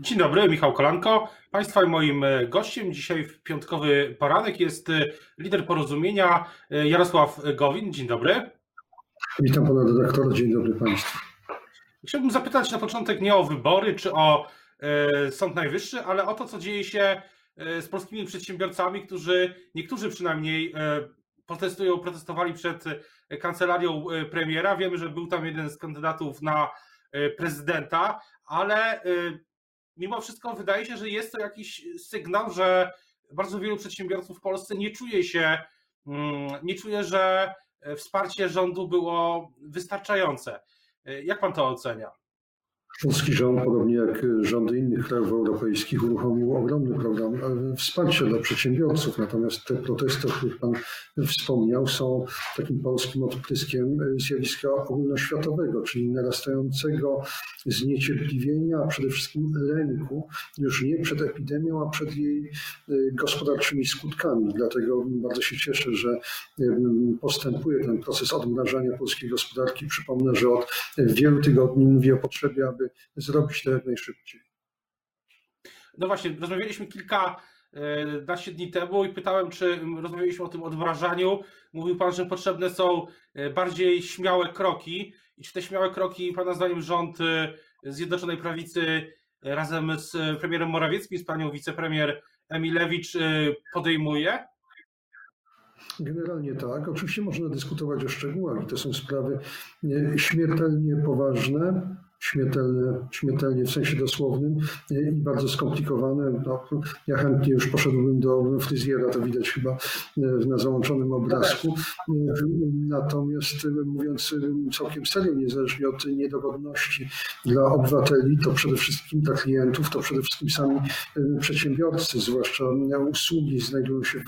Dzień dobry, Michał Kolanko. Państwa i moim gościem dzisiaj w piątkowy poranek jest lider porozumienia Jarosław Gowin. Dzień dobry. Witam pana redaktora, dzień dobry państwu. Chciałbym zapytać na początek nie o wybory czy o e, Sąd Najwyższy, ale o to, co dzieje się e, z polskimi przedsiębiorcami, którzy, niektórzy przynajmniej, e, protestują, protestowali przed kancelarią premiera. Wiemy, że był tam jeden z kandydatów na prezydenta, ale mimo wszystko wydaje się, że jest to jakiś sygnał, że bardzo wielu przedsiębiorców w Polsce nie czuje się, mm, nie czuje, że wsparcie rządu było wystarczające. Jak pan to ocenia? Polski rząd, podobnie jak rządy innych krajów europejskich, uruchomił ogromny program e, wsparcia dla przedsiębiorców. Natomiast te protesty, o których Pan wspomniał, są takim polskim odpryskiem e, zjawiska ogólnoświatowego, czyli narastającego zniecierpliwienia, a przede wszystkim lęku, już nie przed epidemią, a przed jej e, gospodarczymi skutkami. Dlatego bardzo się cieszę, że postępuje ten proces odmrażania polskiej gospodarki. Przypomnę, że od wielu tygodni mówię o potrzebie, aby zrobić to jak najszybciej. No właśnie, rozmawialiśmy kilka naście dni temu i pytałem, czy rozmawialiśmy o tym odmrażaniu. Mówił Pan, że potrzebne są e, bardziej śmiałe kroki. I czy te śmiałe kroki, Pana zdaniem, rząd e, Zjednoczonej Prawicy e, razem z premierem Morawieckim, z panią wicepremier Emilewicz podejmuje? Generalnie tak. Oczywiście można dyskutować o szczegółach i to są sprawy śmiertelnie poważne, śmiertelne, śmiertelnie w sensie dosłownym i bardzo skomplikowane. No, ja chętnie już poszedłbym do fryzjera, to widać chyba na załączonym obrazku. Natomiast mówiąc całkiem serio, niezależnie od niedogodności dla obywateli, to przede wszystkim dla klientów, to przede wszystkim sami przedsiębiorcy, zwłaszcza usługi, znajdują się w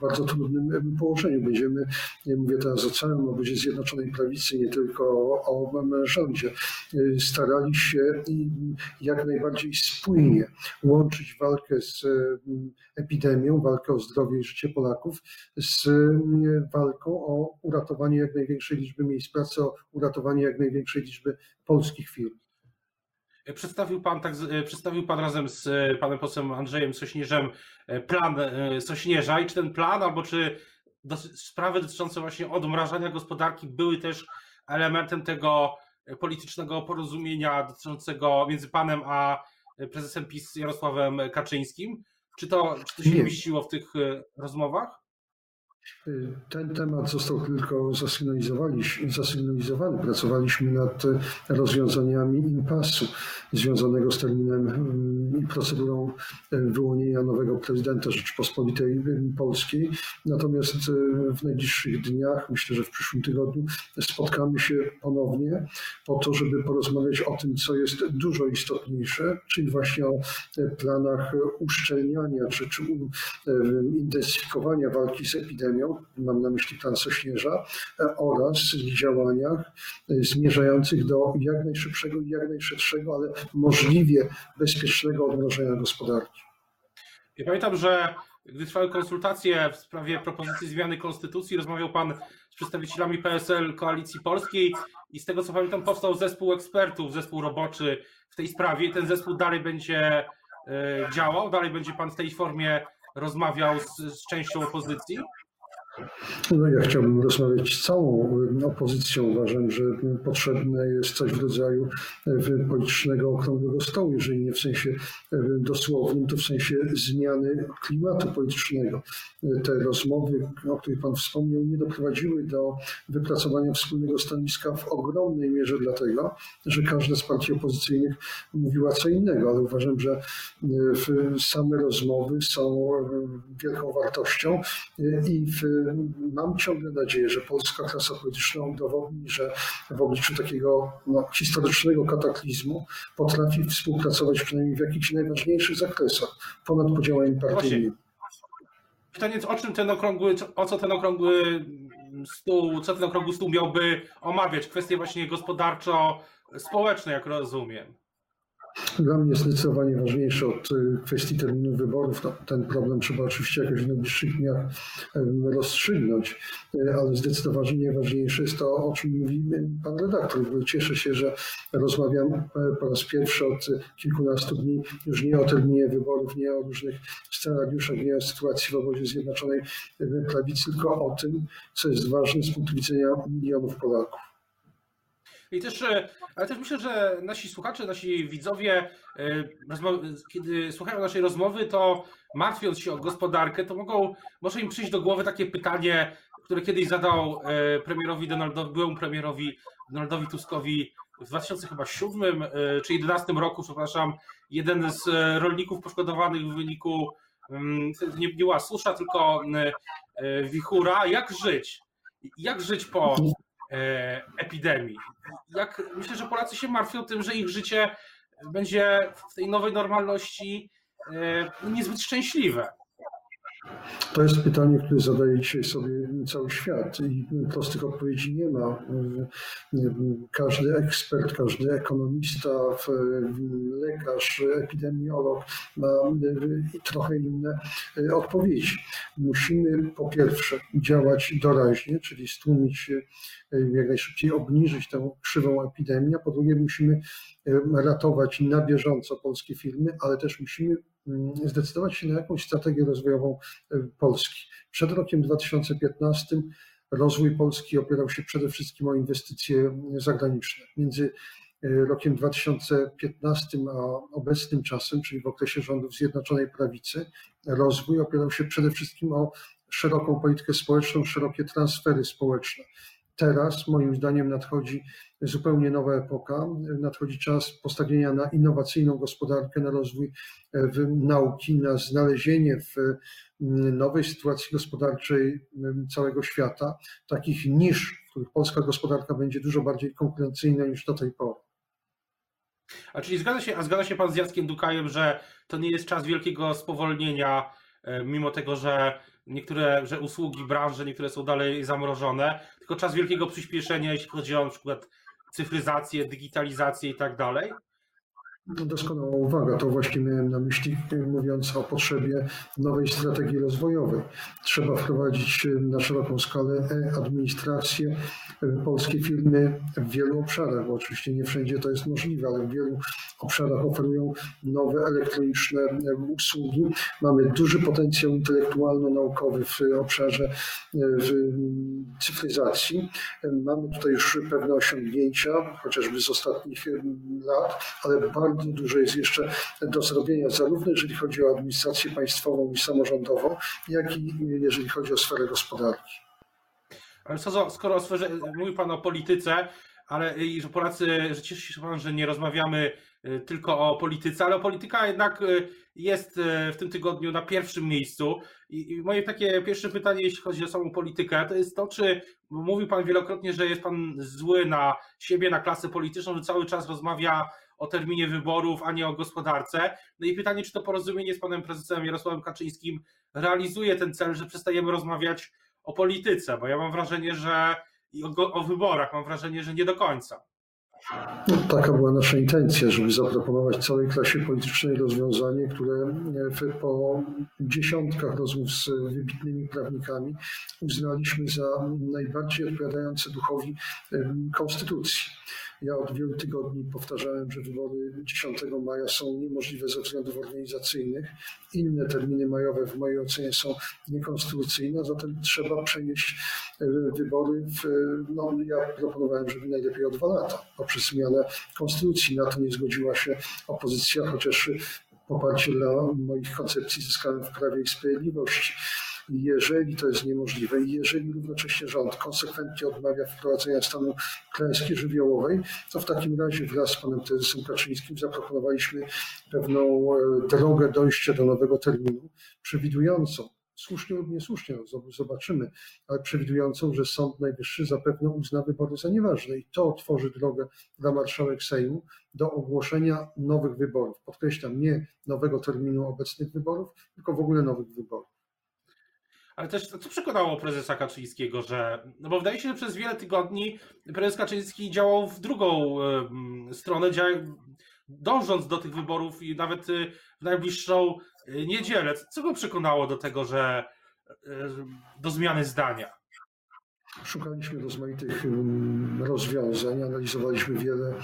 bardzo trudnym położeniu. Będziemy, mówię teraz o całym obozie Zjednoczonej Prawicy, nie tylko o rządzie, starali się jak najbardziej spójnie łączyć walkę z mm, epidemią, walkę o zdrowie i życie Polaków z mm, walką o uratowanie jak największej liczby miejsc pracy, o uratowanie jak największej liczby polskich firm. Przedstawił pan, tak, przedstawił pan razem z panem posłem Andrzejem Sośnierzem e, plan e, Sośnierza i czy ten plan, albo czy sprawy dotyczące właśnie odmrażania gospodarki były też elementem tego politycznego porozumienia dotyczącego między panem a prezesem PiS Jarosławem Kaczyńskim? Czy to, czy to się mieściło w tych e, rozmowach? Ten temat został tylko zasygnalizowany. Pracowaliśmy nad rozwiązaniami impasu związanego z terminem mm, procedurą e, wyłonienia nowego prezydenta Rzeczypospolitej Polskiej. Natomiast e, w najbliższych dniach, myślę, że w przyszłym tygodniu, spotkamy się ponownie po to, żeby porozmawiać o tym, co jest dużo istotniejsze, czyli właśnie o planach uszczelniania czy, czy intensyfikowania walki z epidemią mam na myśli plan Sośnierza, e, oraz działaniach e, zmierzających do jak najszybszego i jak najszybszego, ale możliwie bezpiecznego odmrożenia gospodarki. Ja pamiętam, że gdy trwały konsultacje w sprawie propozycji zmiany konstytucji, rozmawiał Pan z przedstawicielami PSL Koalicji Polskiej i z tego co pamiętam powstał zespół ekspertów, zespół roboczy w tej sprawie. Ten zespół dalej będzie e, działał, dalej będzie Pan w tej formie rozmawiał z, z częścią opozycji? No ja chciałbym rozmawiać z całą opozycją. Uważam, że potrzebne jest coś w rodzaju e, politycznego okrągłego stołu, jeżeli nie w sensie dosłownym, to w sensie zmiany klimatu politycznego. Te rozmowy, o których Pan wspomniał, nie doprowadziły do wypracowania wspólnego stanowiska w ogromnej mierze dlatego, że każda z partii opozycyjnych mówiła co innego, ale uważam, że same rozmowy są wielką wartością i w mam ciągle nadzieję, że polska klasa polityczna udowodni, że w obliczu takiego no, historycznego kataklizmu potrafi współpracować przynajmniej w jakichś najważniejszych zakresach ponad podziałami partyjnymi. Pytanie, o czym ten okrągły, o co ten okrągły stół, co ten okrągły stół miałby omawiać? Kwestie właśnie gospodarczo-społeczne, jak rozumiem. Dla mnie zdecydowanie ważniejsze od y, kwestii terminu wyborów. No, ten problem trzeba oczywiście jakoś w najbliższych dniach rozstrzygnąć, y, ale zdecydowanie ważniejsze jest to, o czym mówi pan redaktor. Cieszę się, że rozmawiam e, po raz pierwszy od kilkunastu dni już nie o terminie wyborów, nie o różnych scenariuszach, nie o sytuacji w obozie Zjednoczonej Prawicy, tylko o tym, co jest ważne z punktu widzenia milionów Polaków. I też, e, ale też myślę, że nasi słuchacze, nasi widzowie, e, kiedy słuchają naszej rozmowy, to martwiąc się o gospodarkę, to mogą, może im przyjść do głowy takie pytanie, które kiedyś zadał e, premierowi Donaldowi, byłemu premierowi Donaldowi Tuskowi w 2007 czy 2011 roku, przepraszam, jeden z rolników poszkodowanych w wyniku mm, nie, była susza, tylko wichura. Jak żyć? Jak żyć po epidemii. Jak, myślę, że Polacy się martwią tym, że ich życie będzie w tej nowej normalności e, niezbyt szczęśliwe. To jest pytanie, które zadaje dzisiaj sobie cały świat i prostych odpowiedzi nie ma. Każdy ekspert, każdy ekonomista, lekarz, epidemiolog ma trochę inne odpowiedzi. Musimy po pierwsze działać doraźnie, czyli stłumić, jak najszybciej obniżyć tę krzywą epidemii, a po drugie musimy ratować na bieżąco polskie firmy, ale też musimy zdecydować się na jakąś strategię rozwojową e, Polski. Przed rokiem 2015 rozwój Polski opierał się przede wszystkim o inwestycje zagraniczne. Między e, rokiem 2015 a obecnym czasem, czyli w okresie rządów Zjednoczonej Prawicy, rozwój opierał się przede wszystkim o szeroką politykę społeczną, szerokie transfery społeczne. Teraz, moim zdaniem, nadchodzi zupełnie nowa epoka. Nadchodzi czas postawienia na innowacyjną gospodarkę, na rozwój e, nauki, na znalezienie w nowej sytuacji gospodarczej całego świata takich nisz, w których polska gospodarka będzie dużo bardziej konkurencyjna niż do tej pory. A czyli zgadza się, a zgadza się pan z Jackiem Dukajem, że to nie jest czas wielkiego spowolnienia, e, mimo tego, że niektóre że usługi, branże, niektóre są dalej zamrożone, tylko czas wielkiego przyspieszenia, jeśli chodzi o na przykład cyfryzację, digitalizację i tak dalej? No doskonała uwaga. To właśnie miałem na myśli, mówiąc o potrzebie nowej strategii rozwojowej. Trzeba wprowadzić na szeroką skalę administrację. Polskie firmy w wielu obszarach, bo oczywiście nie wszędzie to jest możliwe, ale w wielu obszarach oferują nowe elektroniczne usługi. Mamy duży potencjał intelektualno-naukowy w obszarze w cyfryzacji. Mamy tutaj już pewne osiągnięcia, chociażby z ostatnich lat, ale bardzo dużo jest jeszcze do zrobienia, zarówno jeżeli chodzi o administrację państwową i samorządową, jak i jeżeli chodzi o sferę gospodarki. Ale skoro o sferze, mówił Pan o polityce, ale i że Polacy, że cieszy się Pan, że nie rozmawiamy y, tylko o polityce, ale polityka jednak y, jest y, w tym tygodniu na pierwszym miejscu. I moje takie pierwsze pytanie, jeśli chodzi o samą politykę, to jest to, czy mówił Pan wielokrotnie, że jest Pan zły na siebie, na klasę polityczną, że cały czas rozmawia o terminie wyborów, a nie o gospodarce. No i pytanie, czy to porozumienie z panem prezesem Jarosławem Kaczyńskim realizuje ten cel, że przestajemy rozmawiać o polityce, bo ja mam wrażenie, że i o, o wyborach mam wrażenie, że nie do końca. No, taka była nasza intencja, żeby zaproponować całej klasie politycznej rozwiązanie, które po dziesiątkach rozmów z wybitnymi prawnikami uznaliśmy za najbardziej odpowiadające duchowi konstytucji. Ja od wielu tygodni powtarzałem, że wybory 10 maja są niemożliwe ze względów organizacyjnych. Inne terminy majowe w mojej ocenie są niekonstytucyjne, zatem trzeba przenieść e, wybory w, no ja proponowałem, żeby najlepiej o dwa lata, poprzez zmianę konstytucji. Na to nie zgodziła się opozycja, chociaż poparcie dla moich koncepcji zyskałem w Prawie i Sprawiedliwości jeżeli to jest niemożliwe i jeżeli równocześnie rząd konsekwentnie odmawia wprowadzenia stanu klęski żywiołowej, to w takim razie wraz z panem prezesem Kaczyńskim zaproponowaliśmy pewną e, drogę dojścia do nowego terminu, przewidującą słusznie lub niesłusznie, no, zobaczymy, ale przewidującą, że Sąd Najwyższy zapewne uzna wybory za nieważne i to otworzy drogę dla marszałek Sejmu do ogłoszenia nowych wyborów. Podkreślam, nie nowego terminu obecnych wyborów, tylko w ogóle nowych wyborów. Ale też co przekonało prezesa Kaczyńskiego, że. No bo wydaje się, że przez wiele tygodni prezes Kaczyński działał w drugą y, stronę, dążąc do tych wyborów i nawet w najbliższą niedzielę. Co go przekonało do tego, że do zmiany zdania? Szukaliśmy rozmaitych rozwiązań, analizowaliśmy wiele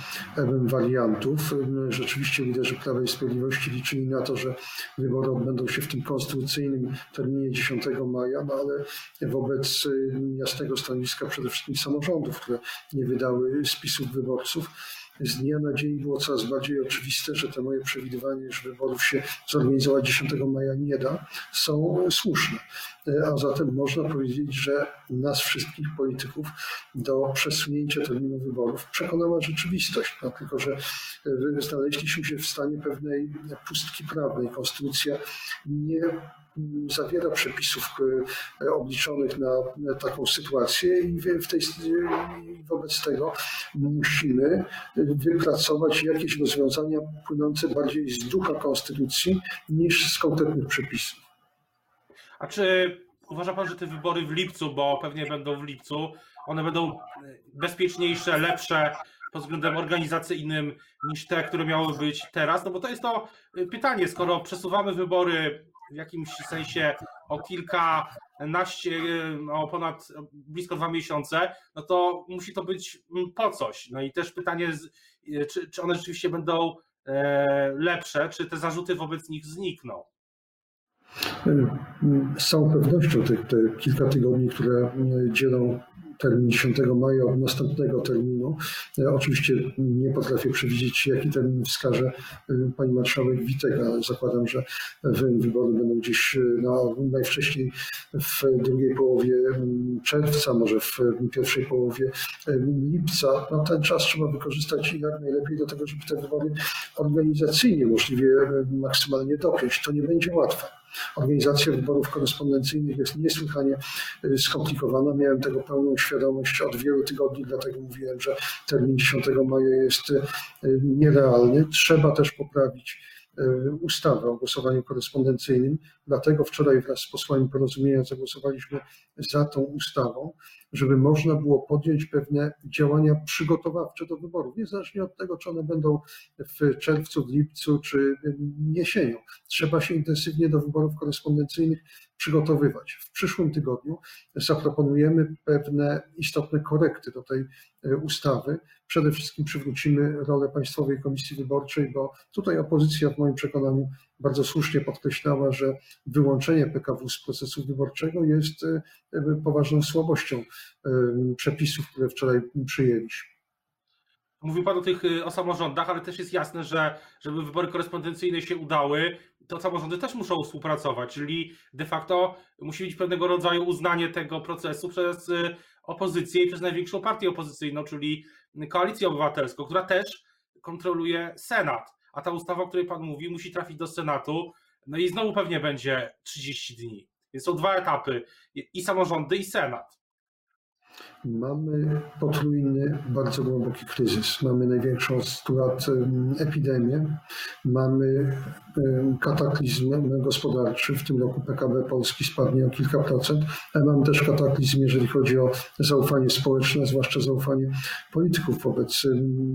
wariantów. Rzeczywiście liderzy Prawa i Sprawiedliwości liczyli na to, że wybory odbędą się w tym konstytucyjnym terminie 10 maja, no ale wobec jasnego stanowiska przede wszystkim samorządów, które nie wydały spisów wyborców, z dnia na dzień było coraz bardziej oczywiste, że te moje przewidywania, że wyborów się zorganizować 10 maja nie da, są słuszne. A zatem można powiedzieć, że nas wszystkich polityków do przesunięcia terminu wyborów przekonała rzeczywistość, no, tylko że znaleźliśmy się w stanie pewnej pustki prawnej. Konstytucja nie zawiera przepisów e, obliczonych na taką sytuację i w tej, wobec tego musimy wypracować jakieś rozwiązania płynące bardziej z ducha konstytucji niż z konkretnych przepisów. A czy uważa pan, że te wybory w lipcu, bo pewnie będą w lipcu, one będą bezpieczniejsze, lepsze pod względem organizacyjnym niż te, które miały być teraz? No bo to jest to pytanie, skoro przesuwamy wybory w jakimś sensie o kilkanaście, o ponad blisko dwa miesiące, no to musi to być po coś. No i też pytanie, czy, czy one rzeczywiście będą e, lepsze, czy te zarzuty wobec nich znikną? Z całą pewnością te, te kilka tygodni, które dzielą termin 10 maja od następnego terminu. E, oczywiście nie potrafię przewidzieć, jaki termin wskaże e, pani marszałek Witek, ale zakładam, że wybory będą gdzieś e, najwcześniej w drugiej połowie czerwca, może w pierwszej połowie lipca. No, ten czas trzeba wykorzystać jak najlepiej do tego, żeby te wybory organizacyjnie możliwie maksymalnie dopiąć. To nie będzie łatwe. Organizacja wyborów korespondencyjnych jest niesłychanie y, skomplikowana. Miałem tego pełną świadomość od wielu tygodni, dlatego mówiłem, że termin 10 maja jest y, nierealny. Trzeba też poprawić y, ustawę o głosowaniu korespondencyjnym. Dlatego wczoraj wraz z posłami porozumienia zagłosowaliśmy za tą ustawą żeby można było podjąć pewne działania przygotowawcze do wyborów, niezależnie od tego, czy one będą w czerwcu, w lipcu, czy jesienią. Trzeba się intensywnie do wyborów korespondencyjnych przygotowywać. W przyszłym tygodniu zaproponujemy pewne istotne korekty do tej e, ustawy. Przede wszystkim przywrócimy rolę Państwowej Komisji Wyborczej, bo tutaj opozycja w moim przekonaniu bardzo słusznie podkreślała, że wyłączenie PKW z procesu wyborczego jest e, poważną słabością e, przepisów, które wczoraj przyjęliśmy. Mówił Pan o tych o samorządach, ale też jest jasne, że żeby wybory korespondencyjne się udały, to samorządy też muszą współpracować, czyli de facto musi być pewnego rodzaju uznanie tego procesu przez y, opozycję i przez największą partię opozycyjną, czyli Koalicję Obywatelską, która też kontroluje Senat. A ta ustawa, o której Pan mówi, musi trafić do Senatu, no i znowu pewnie będzie 30 dni. Więc są dwa etapy, i samorządy, i Senat. Mamy potrójny, bardzo głęboki kryzys. Mamy największą z stu lat epidemię, mamy kataklizm gospodarczy. W tym roku PKB Polski spadnie o kilka procent, ale mamy też kataklizm, jeżeli chodzi o zaufanie społeczne, zwłaszcza zaufanie polityków wobec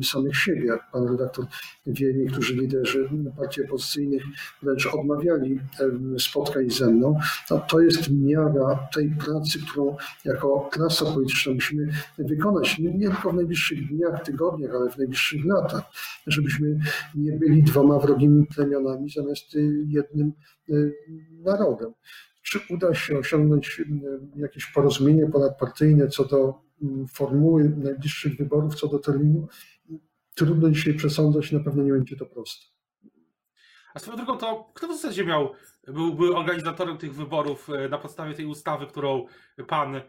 samych siebie. Jak pan redaktor wie, niektórzy liderzy partii opozycyjnych wręcz odmawiali spotkań ze mną. No, to jest miara tej pracy, którą jako klasa polityczna musimy wykonać nie, nie tylko w najbliższych dniach, tygodniach, ale w najbliższych latach, żebyśmy nie byli dwoma wrogimi plemionami zamiast y, jednym y, narodem. Czy uda się osiągnąć y, jakieś porozumienie ponadpartyjne co do mm, formuły najbliższych wyborów, co do terminu? Trudno dzisiaj przesądzać, na pewno nie będzie to proste. A swoją drogą, to kto w zasadzie miał, był, organizatorem tych wyborów na podstawie tej ustawy, którą pan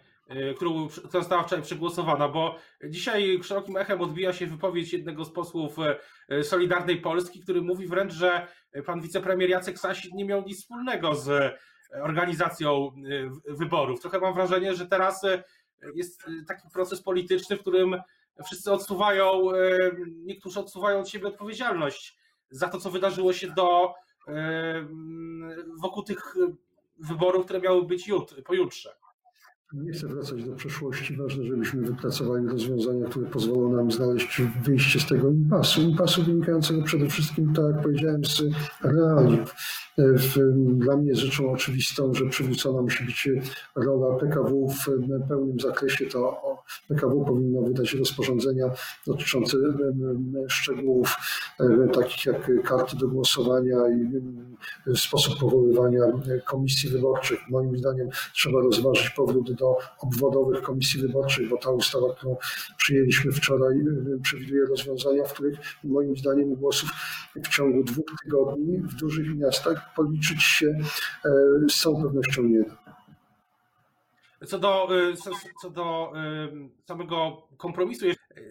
którą, która została wczoraj przegłosowana, bo dzisiaj szerokim echem odbija się wypowiedź jednego z posłów e, Solidarnej Polski, który mówi wręcz, że pan wicepremier Jacek Sasin nie miał nic wspólnego z organizacją e, wyborów. Trochę mam wrażenie, że teraz jest taki proces polityczny, w którym wszyscy odsuwają, niektórzy odsuwają od siebie odpowiedzialność za to, co wydarzyło się do wokół tych wyborów, które miały być jut, pojutrze. Nie chcę wracać do przeszłości. Ważne, żebyśmy wypracowali rozwiązania, które pozwolą nam znaleźć wyjście z tego impasu. Impasu wynikającego przede wszystkim, tak jak powiedziałem, z realiów. W, dla mnie jest rzeczą oczywistą, że przywrócona musi być rola PKW w pełnym zakresie. To PKW powinno wydać rozporządzenia dotyczące szczegółów takich jak karty do głosowania i sposób powoływania komisji wyborczych. Moim zdaniem trzeba rozważyć powrót do obwodowych komisji wyborczych, bo ta ustawa, którą przyjęliśmy wczoraj, przewiduje rozwiązania, w których moim zdaniem głosów w ciągu dwóch tygodni w dużych miastach policzyć się z całą pewnością nie da. Co do, co do samego kompromisu,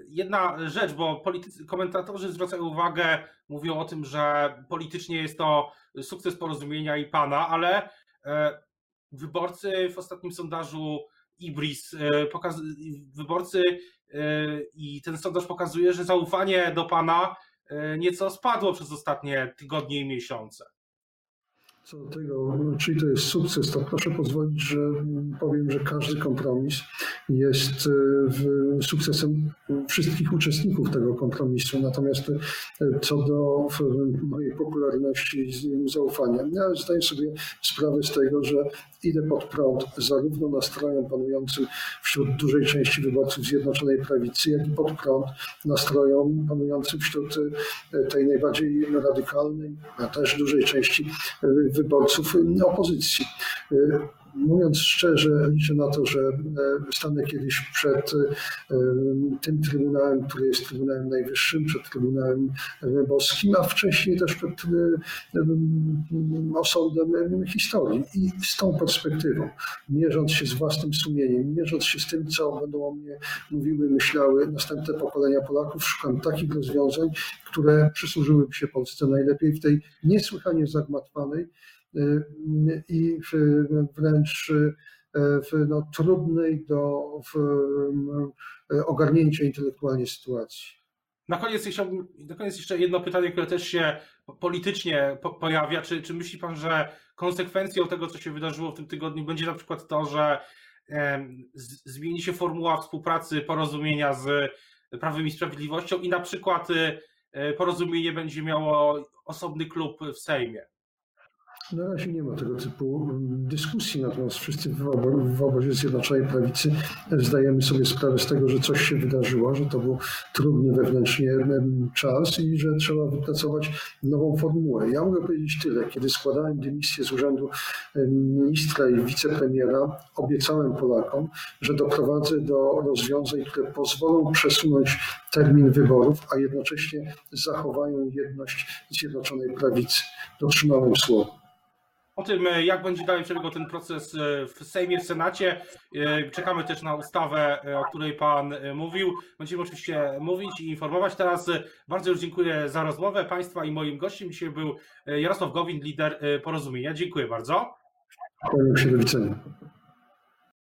jedna rzecz, bo politycy, komentatorzy zwracają uwagę, mówią o tym, że politycznie jest to sukces porozumienia i pana, ale wyborcy w ostatnim sondażu Ibris, wyborcy i ten sondaż pokazuje, że zaufanie do pana nieco spadło przez ostatnie tygodnie i miesiące. Co do tego, czyli to jest sukces, to proszę pozwolić, że powiem, że każdy kompromis jest sukcesem wszystkich uczestników tego kompromisu. Natomiast co do mojej popularności i zaufania, ja zdaję sobie sprawę z tego, że idę pod prąd zarówno nastrojom panującym wśród dużej części wyborców Zjednoczonej Prawicy, jak i pod prąd nastrojom panującym wśród tej najbardziej radykalnej, a też dużej części wyborców opozycji. Mówiąc szczerze, liczę na to, że stanę kiedyś przed tym Trybunałem, który jest Trybunałem Najwyższym, przed Trybunałem Boskim, a wcześniej też przed osądem historii. I z tą perspektywą, mierząc się z własnym sumieniem, mierząc się z tym, co będą o mnie mówiły, myślały następne pokolenia Polaków, szukam takich rozwiązań, które przysłużyłyby się Polsce najlepiej w tej niesłychanie zagmatwanej, i wręcz w no, trudnej do ogarnięcia intelektualnie sytuacji. Na koniec, na koniec jeszcze jedno pytanie, które też się politycznie po, pojawia. Czy, czy myśli Pan, że konsekwencją tego, co się wydarzyło w tym tygodniu, będzie na przykład to, że e, zmieni się formuła współpracy, porozumienia z Prawem i Sprawiedliwością i na przykład e, porozumienie będzie miało osobny klub w Sejmie? Na razie nie ma tego typu dyskusji, natomiast wszyscy w, obo w obozie Zjednoczonej Prawicy zdajemy sobie sprawę z tego, że coś się wydarzyło, że to był trudny wewnętrznie czas i że trzeba wypracować nową formułę. Ja mogę powiedzieć tyle. Kiedy składałem dymisję z urzędu ministra i wicepremiera, obiecałem Polakom, że doprowadzę do rozwiązań, które pozwolą przesunąć termin wyborów, a jednocześnie zachowają jedność Zjednoczonej Prawicy. Dotrzymałem słowa. O tym, jak będzie dalej przebiegał ten proces w Sejmie, w Senacie. Czekamy też na ustawę, o której Pan mówił. Będziemy oczywiście mówić i informować. Teraz bardzo już dziękuję za rozmowę Państwa i moim gościem dzisiaj był Jarosław Gowin, lider porozumienia. Dziękuję bardzo.